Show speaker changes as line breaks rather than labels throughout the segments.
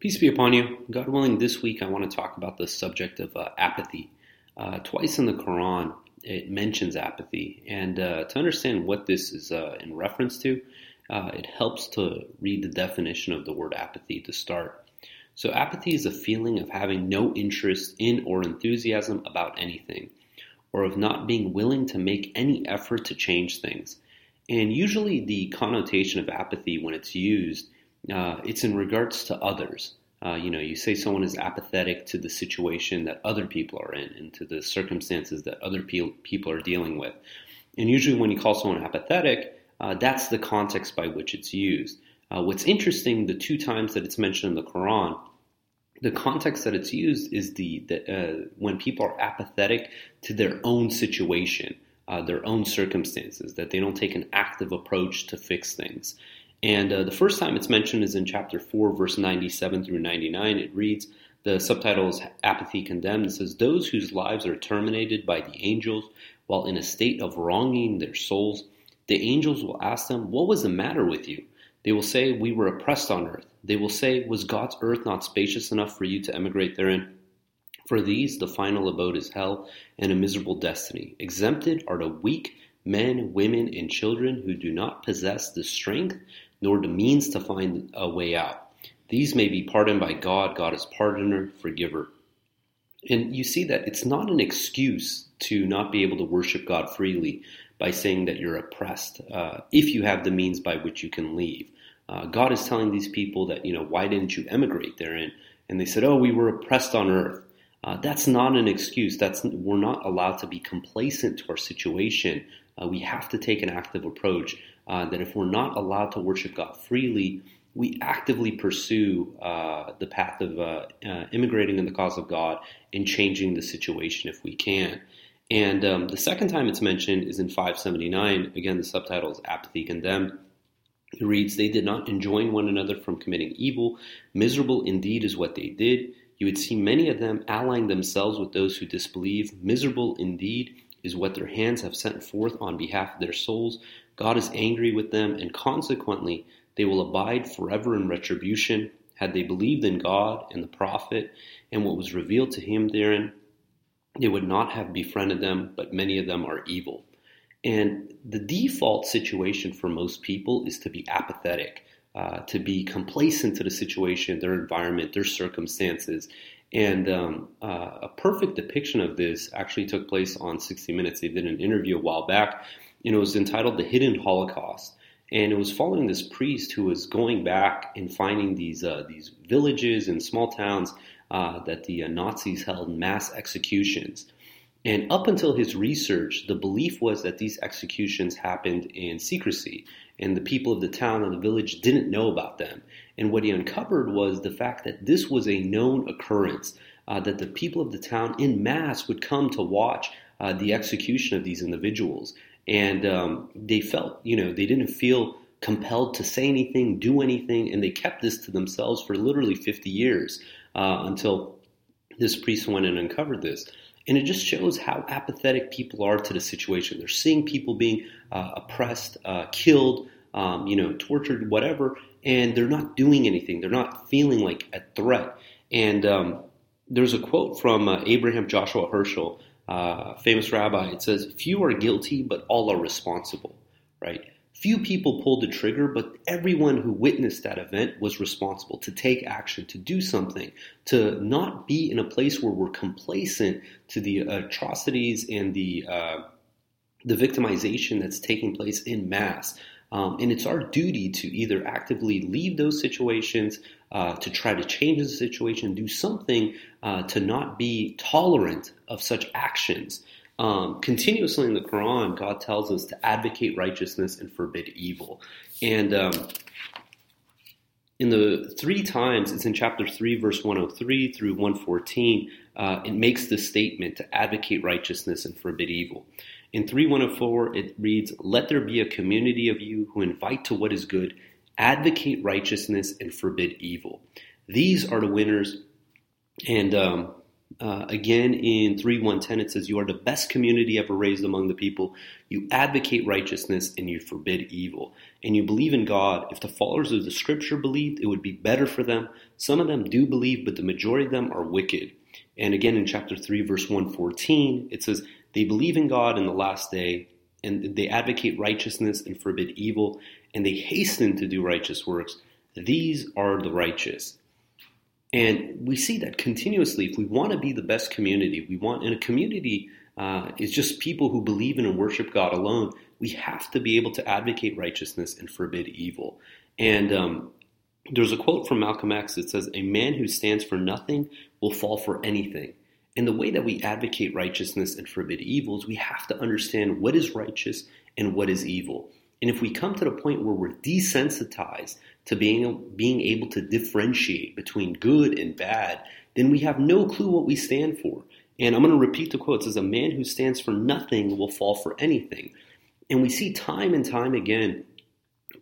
Peace be upon you. God willing, this week I want to talk about the subject of uh, apathy. Uh, twice in the Quran, it mentions apathy. And uh, to understand what this is uh, in reference to, uh, it helps to read the definition of the word apathy to start. So, apathy is a feeling of having no interest in or enthusiasm about anything, or of not being willing to make any effort to change things. And usually, the connotation of apathy, when it's used, uh, it's in regards to others. Uh, you know, you say someone is apathetic to the situation that other people are in and to the circumstances that other pe- people are dealing with. And usually, when you call someone apathetic, uh, that's the context by which it's used. Uh, what's interesting, the two times that it's mentioned in the Quran, the context that it's used is the, the uh, when people are apathetic to their own situation, uh, their own circumstances, that they don't take an active approach to fix things. And uh, the first time it's mentioned is in chapter 4, verse 97 through 99. It reads, the subtitle is Apathy Condemned. It says, Those whose lives are terminated by the angels while in a state of wronging their souls, the angels will ask them, What was the matter with you? They will say, We were oppressed on earth. They will say, Was God's earth not spacious enough for you to emigrate therein? For these, the final abode is hell and a miserable destiny. Exempted are the weak men, women, and children who do not possess the strength nor the means to find a way out. These may be pardoned by God. God is pardoner, forgiver. And you see that it's not an excuse to not be able to worship God freely by saying that you're oppressed uh, if you have the means by which you can leave. Uh, God is telling these people that, you know, why didn't you emigrate therein? And they said, oh, we were oppressed on earth. Uh, that's not an excuse. That's we're not allowed to be complacent to our situation. Uh, we have to take an active approach uh, that if we're not allowed to worship God freely, we actively pursue uh, the path of uh, uh, immigrating in the cause of God and changing the situation if we can. And um, the second time it's mentioned is in 579. Again, the subtitle is Apathy Condemned. It reads, They did not enjoin one another from committing evil. Miserable indeed is what they did. You would see many of them allying themselves with those who disbelieve. Miserable indeed is what their hands have sent forth on behalf of their souls. God is angry with them, and consequently, they will abide forever in retribution. Had they believed in God and the prophet and what was revealed to him therein, they would not have befriended them, but many of them are evil. And the default situation for most people is to be apathetic, uh, to be complacent to the situation, their environment, their circumstances. And um, uh, a perfect depiction of this actually took place on 60 Minutes. They did an interview a while back and it was entitled The Hidden Holocaust. And it was following this priest who was going back and finding these, uh, these villages and small towns uh, that the uh, Nazis held mass executions. And up until his research, the belief was that these executions happened in secrecy, and the people of the town and the village didn't know about them. And what he uncovered was the fact that this was a known occurrence, uh, that the people of the town in mass would come to watch uh, the execution of these individuals and um, they felt, you know, they didn't feel compelled to say anything, do anything, and they kept this to themselves for literally 50 years uh, until this priest went and uncovered this. And it just shows how apathetic people are to the situation. They're seeing people being uh, oppressed, uh, killed, um, you know, tortured, whatever, and they're not doing anything. They're not feeling like a threat. And um, there's a quote from uh, Abraham Joshua Heschel uh, famous rabbi, it says, Few are guilty, but all are responsible, right? Few people pulled the trigger, but everyone who witnessed that event was responsible to take action, to do something, to not be in a place where we're complacent to the atrocities and the uh, the victimization that's taking place in mass. Um, and it's our duty to either actively leave those situations, uh, to try to change the situation, do something uh, to not be tolerant of such actions. Um, continuously in the Quran, God tells us to advocate righteousness and forbid evil. And um, in the three times, it's in chapter 3, verse 103 through 114, uh, it makes the statement to advocate righteousness and forbid evil. In 3104, it reads, Let there be a community of you who invite to what is good, advocate righteousness, and forbid evil. These are the winners. And um, Uh, again, in 3110, it says, You are the best community ever raised among the people. You advocate righteousness and you forbid evil. And you believe in God. If the followers of the scripture believed, it would be better for them. Some of them do believe, but the majority of them are wicked. And again, in chapter 3, verse 114, it says, They believe in God in the last day, and they advocate righteousness and forbid evil, and they hasten to do righteous works. These are the righteous. And we see that continuously. If we want to be the best community, we want in a community uh, is just people who believe in and worship God alone. We have to be able to advocate righteousness and forbid evil. And um, there's a quote from Malcolm X that says, "A man who stands for nothing will fall for anything." And the way that we advocate righteousness and forbid evil is we have to understand what is righteous and what is evil. And if we come to the point where we're desensitized to being, being able to differentiate between good and bad, then we have no clue what we stand for. And I'm going to repeat the quote. It says, A man who stands for nothing will fall for anything. And we see time and time again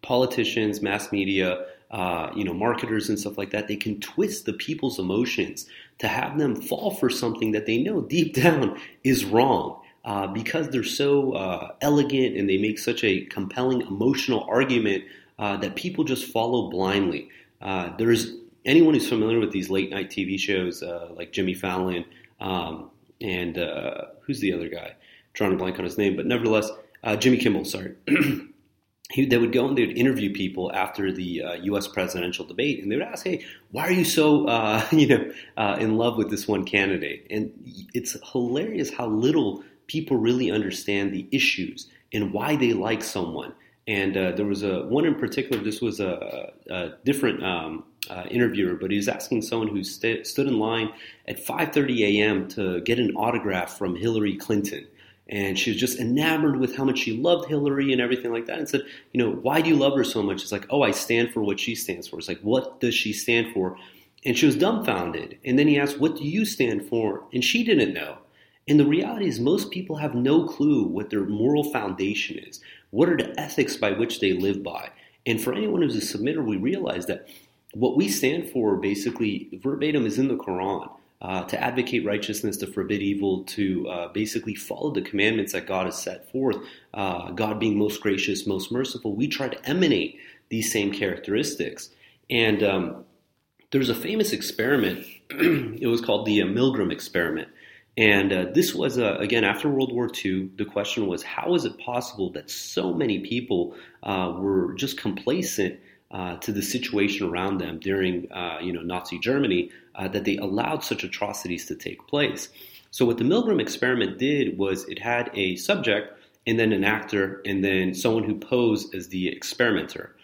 politicians, mass media, uh, you know, marketers and stuff like that, they can twist the people's emotions to have them fall for something that they know deep down is wrong. Uh, because they're so uh, elegant and they make such a compelling emotional argument uh, that people just follow blindly. Uh, there's anyone who's familiar with these late night TV shows uh, like Jimmy Fallon um, and uh, who's the other guy? Drawing a blank on his name, but nevertheless, Jimmy Kimmel. Sorry. he, they would go and they would interview people after the uh, U.S. presidential debate, and they would ask, "Hey, why are you so, uh, you know, uh, in love with this one candidate?" And it's hilarious how little people really understand the issues and why they like someone. And uh, there was a one in particular. This was a, a different um, uh, interviewer, but he was asking someone who st- stood in line at 5:30 a.m. to get an autograph from Hillary Clinton and she was just enamored with how much she loved Hillary and everything like that. And said, you know, why do you love her so much? It's like, oh, I stand for what she stands for. It's like, what does she stand for? And she was dumbfounded. And then he asked, what do you stand for? And she didn't know. And the reality is, most people have no clue what their moral foundation is. What are the ethics by which they live by? And for anyone who's a submitter, we realize that what we stand for basically verbatim is in the Quran uh, to advocate righteousness, to forbid evil, to uh, basically follow the commandments that God has set forth, uh, God being most gracious, most merciful, we try to emanate these same characteristics. And um, there's a famous experiment, it was called the uh, Milgram experiment. And uh, this was, uh, again, after World War II, the question was how is it possible that so many people were just complacent uh, to the situation around them during uh, you know Nazi Germany uh, that they allowed such atrocities to take place. So what the Milgram experiment did was it had a subject and then an actor and then someone who posed as the experimenter.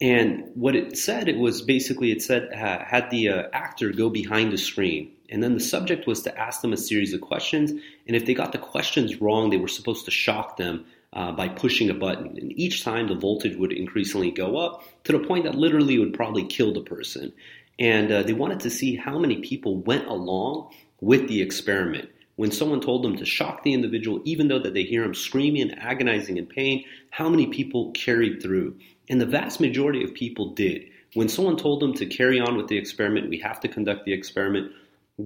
And what it said, it was basically it said uh, had the uh, actor go behind the screen, and then the subject was to ask them a series of questions, and if they got the questions wrong, they were supposed to shock them uh, by pushing a button. And each time the voltage would increasingly go up to the point that literally would probably kill the person. And uh, they wanted to see how many people went along with the experiment. When someone told them to shock the individual, even though that they hear him screaming and agonizing in pain, how many people carried through? And the vast majority of people did. When someone told them to carry on with the experiment, we have to conduct the experiment,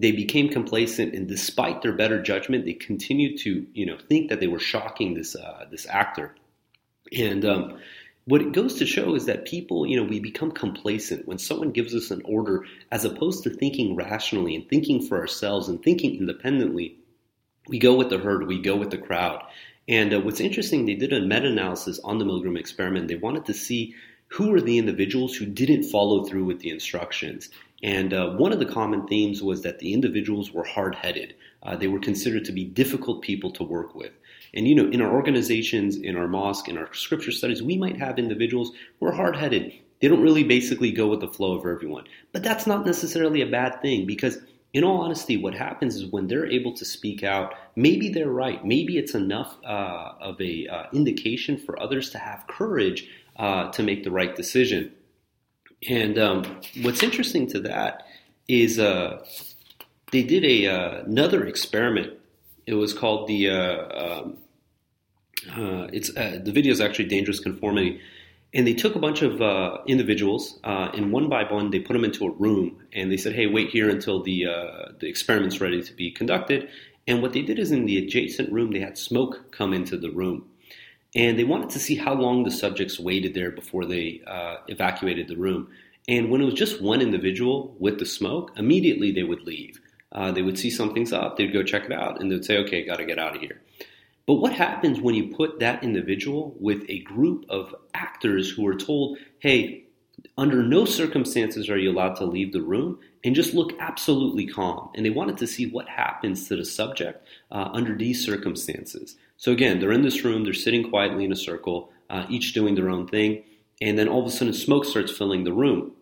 they became complacent, and despite their better judgment, they continued to, you know, think that they were shocking this uh, this actor. And um, what it goes to show is that people, you know, we become complacent when someone gives us an order, as opposed to thinking rationally and thinking for ourselves and thinking independently. We go with the herd, we go with the crowd. And uh, what's interesting, they did a meta-analysis on the Milgram experiment. They wanted to see who were the individuals who didn't follow through with the instructions. And uh, one of the common themes was that the individuals were hard headed. Uh, they were considered to be difficult people to work with. And, you know, in our organizations, in our mosque, in our scripture studies, we might have individuals who are hard headed. They don't really basically go with the flow of everyone. But that's not necessarily a bad thing because, in all honesty, what happens is when they're able to speak out, maybe they're right. Maybe it's enough uh, of a uh, indication for others to have courage uh, to make the right decision. And um, what's interesting to that is uh, they did a uh, another experiment. It was called the uh, um, uh, it's uh, the video is actually dangerous conformity, And they took a bunch of uh, individuals, and one by one, they put them into a room, and they said, "Hey, wait here until the the experiment's ready to be conducted." And what they did is, in the adjacent room, they had smoke come into the room, and they wanted to see how long the subjects waited there before they uh, evacuated the room. And when it was just one individual with the smoke, immediately they would leave. Uh, they would see something's up, they'd go check it out, and they'd say, "Okay, got to get out of here." But what happens when you put that individual with a group of actors who are told, hey, under no circumstances are you allowed to leave the room and just look absolutely calm. And they wanted to see what happens to the subject uh, under these circumstances. So again, they're in this room, they're sitting quietly in a circle, uh, each doing their own thing, and then all of a sudden smoke starts filling the room.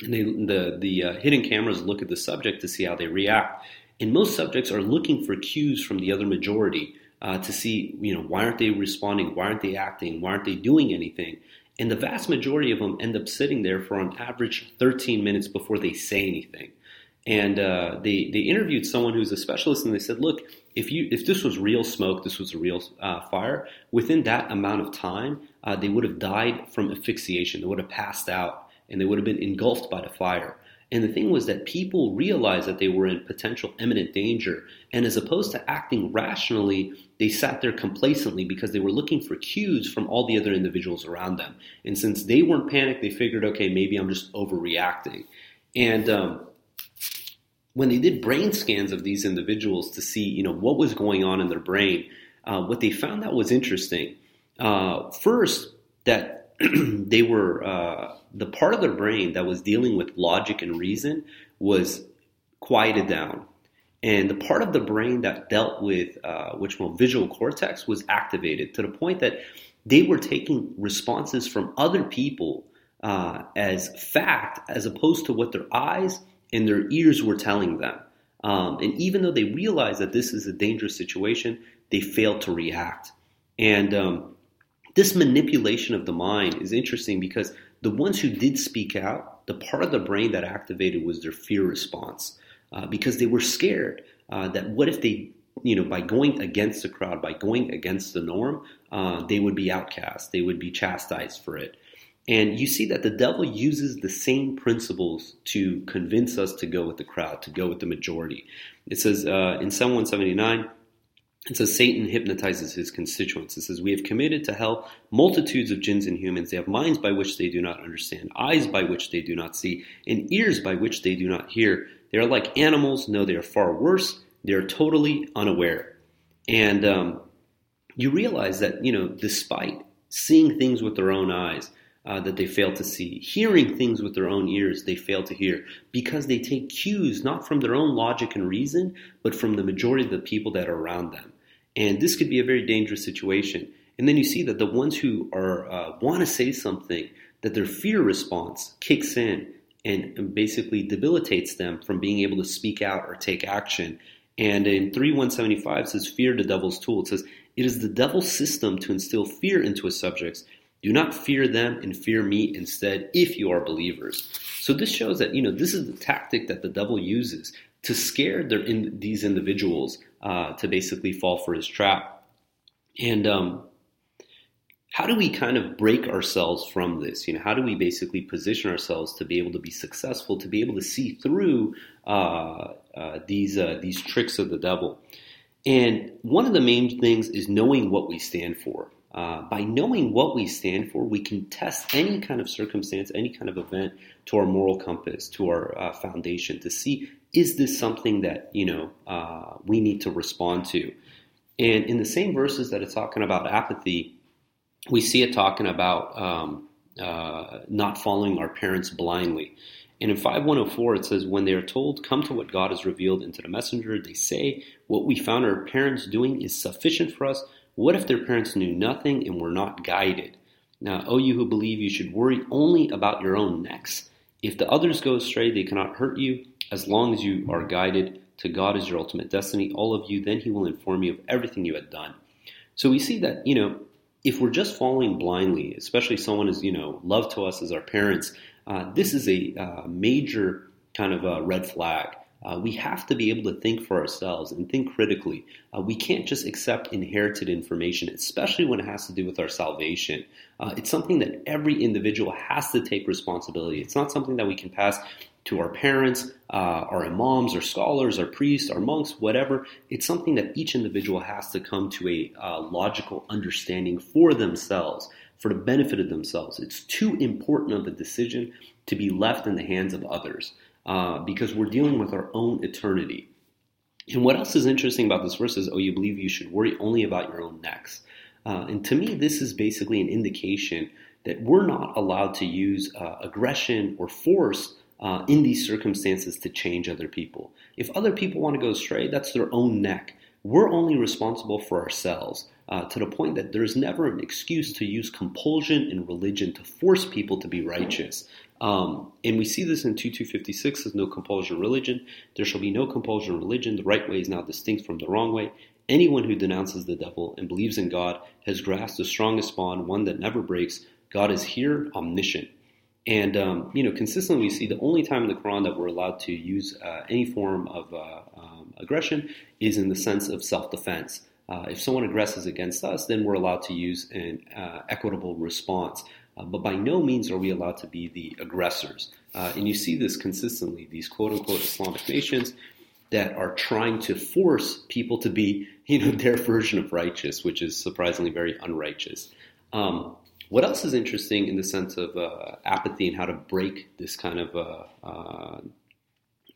And they, the, the uh, hidden cameras look at the subject to see how they react. And most subjects are looking for cues from the other majority uh, to see, you know, why aren't they responding? Why aren't they acting? Why aren't they doing anything? And the vast majority of them end up sitting there for on average 13 minutes before they say anything. And uh, they they interviewed someone who's a specialist, and they said, look, if you if this was real smoke, this was a real uh, fire. Within that amount of time, uh, they would have died from asphyxiation. They would have passed out, and they would have been engulfed by the fire. And the thing was that people realized that they were in potential imminent danger. And as opposed to acting rationally, they sat there complacently because they were looking for cues from all the other individuals around them. And since they weren't panicked, they figured, okay, maybe I'm just overreacting. And um, when they did brain scans of these individuals to see, you know, what was going on in their brain, uh, what they found out was interesting. Uh, first, that they were uh, the part of their brain that was dealing with logic and reason was quieted down, and the part of the brain that dealt with uh, which one visual cortex was activated to the point that they were taking responses from other people uh, as fact as opposed to what their eyes and their ears were telling them. Um, and even though they realized that this is a dangerous situation, they failed to react. And um, this manipulation of the mind is interesting because the ones who did speak out, the part of the brain that activated was their fear response uh, because they were scared uh, that what if they, you know, by going against the crowd, by going against the norm, uh, they would be outcast, they would be chastised for it. And you see that the devil uses the same principles to convince us to go with the crowd, to go with the majority. It says uh, in Psalm 179, it says Satan hypnotizes his constituents. It says, We have committed to hell multitudes of jinns and humans. They have minds by which they do not understand, eyes by which they do not see, and ears by which they do not hear. They are like animals. No, they are far worse. They are totally unaware. And um, you realize that, you know, despite seeing things with their own eyes, uh, that they fail to see, hearing things with their own ears they fail to hear, because they take cues not from their own logic and reason, but from the majority of the people that are around them. And this could be a very dangerous situation. And then you see that the ones who are uh, want to say something, that their fear response kicks in and basically debilitates them from being able to speak out or take action. And in 3175 says, Fear the devil's tool. It says, It is the devil's system to instill fear into his subjects. Do not fear them and fear me instead if you are believers. So this shows that, you know, this is the tactic that the devil uses to scare their in, these individuals uh, to basically fall for his trap. And um, how do we kind of break ourselves from this? You know, how do we basically position ourselves to be able to be successful, to be able to see through uh, uh, these uh, these tricks of the devil? And one of the main things is knowing what we stand for. Uh, by knowing what we stand for, we can test any kind of circumstance, any kind of event to our moral compass, to our uh, foundation, to see is this something that you know uh, we need to respond to. And in the same verses that it's talking about apathy, we see it talking about um, uh, not following our parents blindly. And in 5104, it says, When they are told, Come to what God has revealed into the messenger, they say, What we found our parents doing is sufficient for us what if their parents knew nothing and were not guided? Now, O you who believe, you should worry only about your own necks. If the others go astray, they cannot hurt you as long as you are guided to God as your ultimate destiny. All of you, then He will inform you of everything you had done. So we see that, you know, if we're just following blindly, especially someone as, you know, loved to us as our parents, uh, this is a uh, major kind of a red flag Uh, we have to be able to think for ourselves and think critically. Uh, we can't just accept inherited information, especially when it has to do with our salvation. Uh, it's something that every individual has to take responsibility. It's not something that we can pass to our parents, uh, our imams, our scholars, our priests, our monks, whatever. It's something that each individual has to come to a uh, logical understanding for themselves, for the benefit of themselves. It's too important of a decision to be left in the hands of others uh, because we're dealing with our own eternity. And what else is interesting about this verse is, oh, you believe you should worry only about your own necks. Uh, and to me, this is basically an indication that we're not allowed to use uh, aggression or force uh, in these circumstances to change other people. If other people want to go astray, that's their own neck. We're only responsible for ourselves uh, to the point that there's never an excuse to use compulsion in religion to force people to be righteous. Um, and we see this in 2256 as no compulsion in religion. There shall be no compulsion religion. The right way is now distinct from the wrong way. Anyone who denounces the devil and believes in God has grasped the strongest bond, one that never breaks. God is here, omniscient. And um, you know, consistently, we see the only time in the Quran that we're allowed to use uh, any form of uh, um, aggression is in the sense of self-defense. Uh, if someone aggresses against us, then we're allowed to use an uh, equitable response. Uh, but by no means are we allowed to be the aggressors. Uh, and you see this consistently. These quote-unquote Islamic nations that are trying to force people to be, you know, their version of righteous, which is surprisingly very unrighteous. Um, what else is interesting in the sense of uh, apathy and how to break this kind of uh,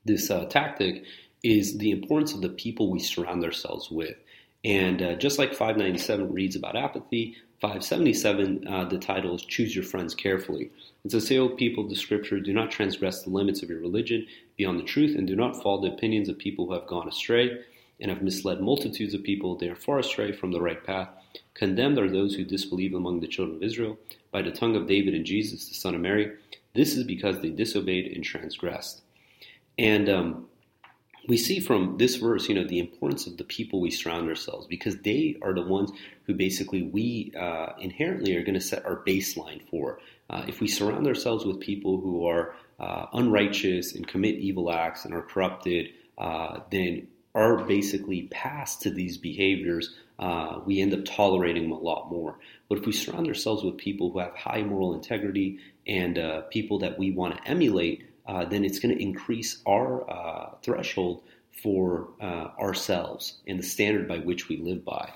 this tactic is the importance of the people we surround ourselves with. And uh, just like 597 reads about apathy, 577 uh, the title is "Choose Your Friends Carefully." It says, "Say, O people of the Scripture, do not transgress the limits of your religion beyond the truth, and do not follow the opinions of people who have gone astray." and have misled multitudes of people, they are far astray from the right path. Condemned are those who disbelieve among the children of Israel by the tongue of David and Jesus, the son of Mary. This is because they disobeyed and transgressed. And um, we see from this verse, you know, the importance of the people we surround ourselves because they are the ones who basically we uh, inherently are going to set our baseline for. Uh, if we surround ourselves with people who are uh, unrighteous and commit evil acts and are corrupted, uh, then are basically passed to these behaviors, uh, we end up tolerating them a lot more. But if we surround ourselves with people who have high moral integrity and uh, people that we want to emulate, uh, then it's going to increase our uh, threshold for uh, ourselves and the standard by which we live by.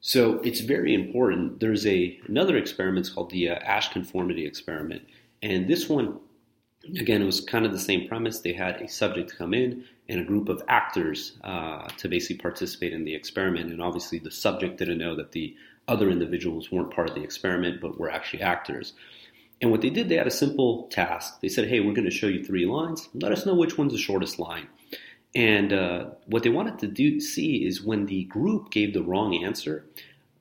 So it's very important. There's a another experiment it's called the uh, Asch conformity experiment, and this one again, it was kind of the same premise. They had a subject come in and a group of actors uh, to basically participate in the experiment. And obviously, the subject didn't know that the other individuals weren't part of the experiment, but were actually actors. And what they did, they had a simple task. They said, hey, we're going to show you three lines. Let us know which one's the shortest line. And uh, what they wanted to do see is when the group gave the wrong answer,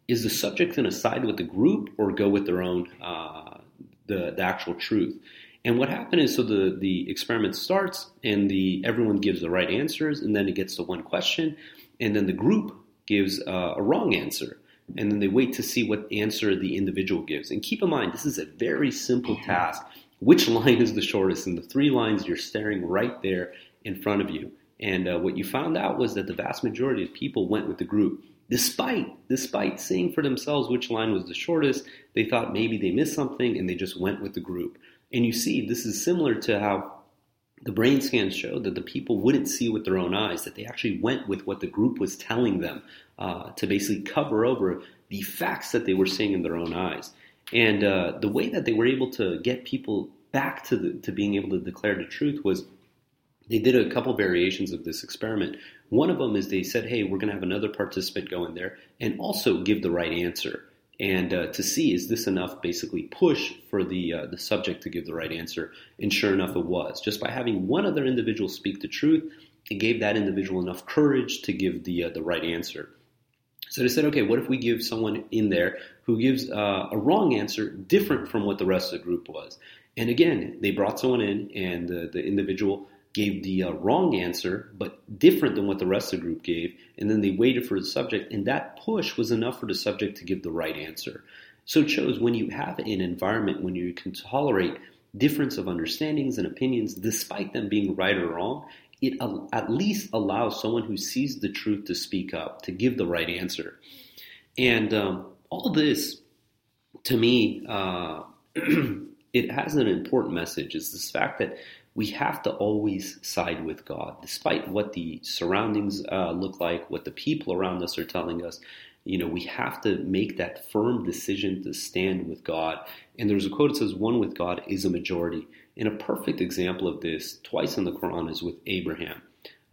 is the subject going to side with the group or go with their own uh, the, the actual truth? And what happened is, so the, the experiment starts and the everyone gives the right answers, and then it gets to one question, and then the group gives uh, a wrong answer, and then they wait to see what answer the individual gives. And keep in mind, this is a very simple task. Which line is the shortest? And the three lines you're staring right there in front of you. And uh, what you found out was that the vast majority of people went with the group. Despite, despite seeing for themselves which line was the shortest, they thought maybe they missed something and they just went with the group. And you see, this is similar to how the brain scans showed that the people wouldn't see with their own eyes, that they actually went with what the group was telling them uh, to basically cover over the facts that they were seeing in their own eyes. And uh, the way that they were able to get people back to, the, to being able to declare the truth was they did a couple variations of this experiment. One of them is they said, hey, we're going to have another participant go in there and also give the right answer and uh, to see is this enough basically push for the uh, the subject to give the right answer? And sure enough it was. Just by having one other individual speak the truth it gave that individual enough courage to give the uh, the right answer. So they said okay what if we give someone in there who gives uh, a wrong answer different from what the rest of the group was? And again they brought someone in and the, the individual gave the uh, wrong answer, but different than what the rest of the group gave, and then they waited for the subject, and that push was enough for the subject to give the right answer. So it shows when you have an environment when you can tolerate difference of understandings and opinions, despite them being right or wrong, it at least allows someone who sees the truth to speak up, to give the right answer. And um, all this, to me, uh, it has an important message. Is this fact that we have to always side with God, despite what the surroundings uh, look like, what the people around us are telling us. You know, we have to make that firm decision to stand with God. And there's a quote that says, "One with God is a majority." And a perfect example of this, twice in the Quran, is with Abraham.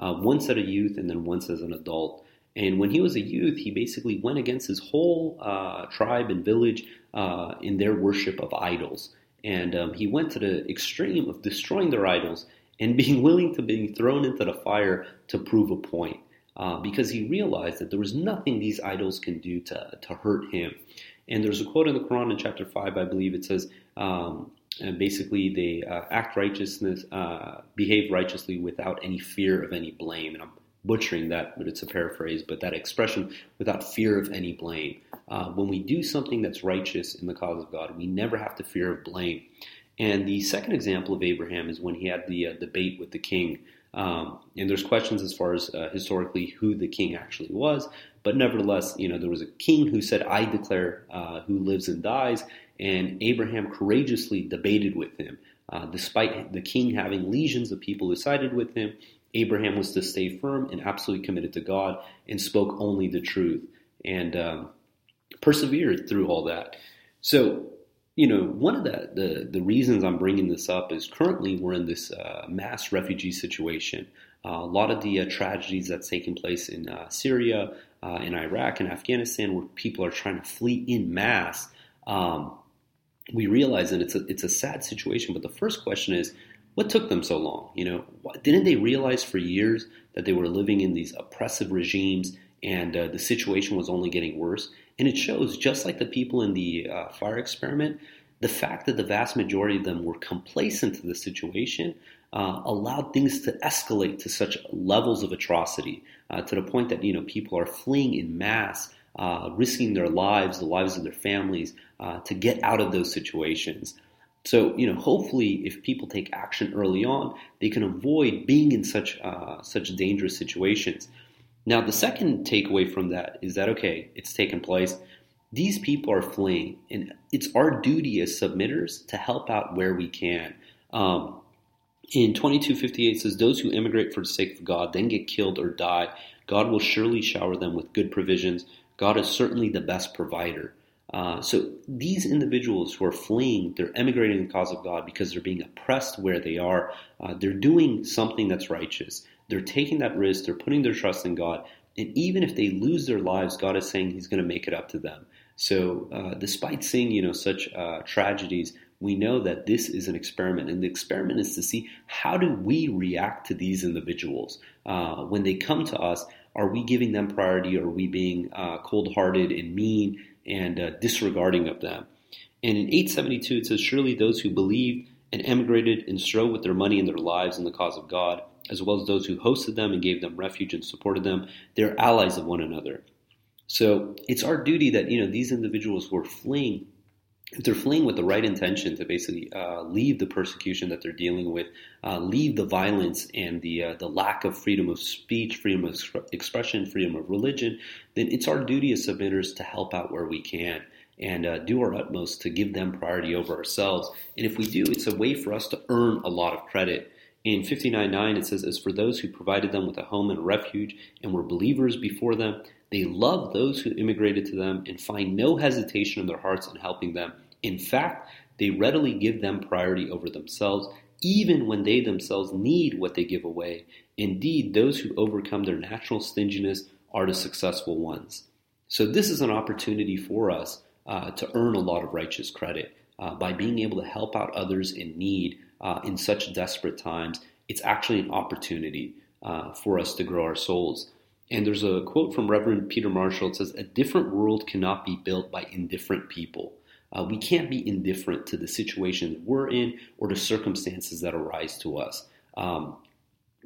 Uh, once as a youth, and then once as an adult. And when he was a youth, he basically went against his whole uh, tribe and village uh, in their worship of idols. And um, he went to the extreme of destroying their idols and being willing to be thrown into the fire to prove a point. Uh, because he realized that there was nothing these idols can do to, to hurt him. And there's a quote in the Quran in chapter 5, I believe it says, um, basically they uh, act righteousness, uh, behave righteously without any fear of any blame. And I'm butchering that, but it's a paraphrase. But that expression, without fear of any blame. Uh, when we do something that's righteous in the cause of God, we never have to fear of blame. And the second example of Abraham is when he had the uh, debate with the king. Um, and there's questions as far as uh, historically who the king actually was, but nevertheless, you know, there was a king who said, "I declare uh, who lives and dies," and Abraham courageously debated with him. Uh, despite the king having legions of people who sided with him, Abraham was to stay firm and absolutely committed to God and spoke only the truth and um, persevered through all that. So, you know, one of the, the, the, reasons I'm bringing this up is currently we're in this uh, mass refugee situation. Uh, a lot of the uh, tragedies that's taking place in uh, Syria, uh, in Iraq, and Afghanistan, where people are trying to flee in mass, um, we realize that it's a, it's a sad situation. But the first question is, what took them so long? You know, didn't they realize for years that they were living in these oppressive regimes and uh, the situation was only getting worse? And it shows, just like the people in the uh, fire experiment, the fact that the vast majority of them were complacent to the situation uh, allowed things to escalate to such levels of atrocity uh, to the point that you know people are fleeing in mass, uh, risking their lives, the lives of their families, uh, to get out of those situations. So, you know, hopefully, if people take action early on, they can avoid being in such uh, such dangerous situations. Now, the second takeaway from that is that okay, it's taken place. These people are fleeing, and it's our duty as submitters to help out where we can. Um, in 2258 says, Those who immigrate for the sake of God then get killed or die, God will surely shower them with good provisions. God is certainly the best provider. Uh, so these individuals who are fleeing, they're emigrating in the cause of God because they're being oppressed where they are. Uh, they're doing something that's righteous. They're taking that risk. They're putting their trust in God. And even if they lose their lives, God is saying He's going to make it up to them. So, uh, despite seeing you know such uh, tragedies, we know that this is an experiment, and the experiment is to see how do we react to these individuals uh, when they come to us. Are we giving them priority? Or are we being uh, cold-hearted and mean and uh, disregarding of them. And in 872, it says, Surely those who believed and emigrated and strove with their money and their lives in the cause of God, as well as those who hosted them and gave them refuge and supported them, they're allies of one another. So it's our duty that you know these individuals who are fleeing, if they're fleeing with the right intention to basically uh, leave the persecution that they're dealing with, uh, leave the violence and the uh, the lack of freedom of speech, freedom of expression, freedom of religion, then it's our duty as submitters to help out where we can and uh, do our utmost to give them priority over ourselves. And if we do, it's a way for us to earn a lot of credit. In 59.9, it says, As for those who provided them with a home and a refuge and were believers before them, they love those who immigrated to them and find no hesitation in their hearts in helping them. In fact, they readily give them priority over themselves, even when they themselves need what they give away. Indeed, those who overcome their natural stinginess are the successful ones. So, this is an opportunity for us uh, to earn a lot of righteous credit uh, by being able to help out others in need uh, in such desperate times. It's actually an opportunity uh, for us to grow our souls. And there's a quote from Reverend Peter Marshall. It says, A different world cannot be built by indifferent people. Uh, we can't be indifferent to the situation that we're in or the circumstances that arise to us. Um,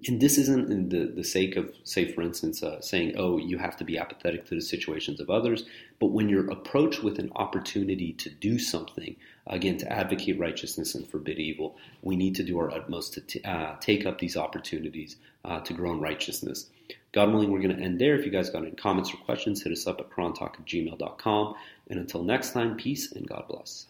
and this isn't in the, the sake of, say, for instance, uh, saying, oh, you have to be apathetic to the situations of others, but when you're approached with an opportunity to do something, again, to advocate righteousness and forbid evil, we need to do our utmost to t- uh, take up these opportunities uh, to grow in righteousness. God willing, we're going to end there. If you guys got any comments or questions, hit us up at qurantalk at gmail.com. And until next time, peace and God bless.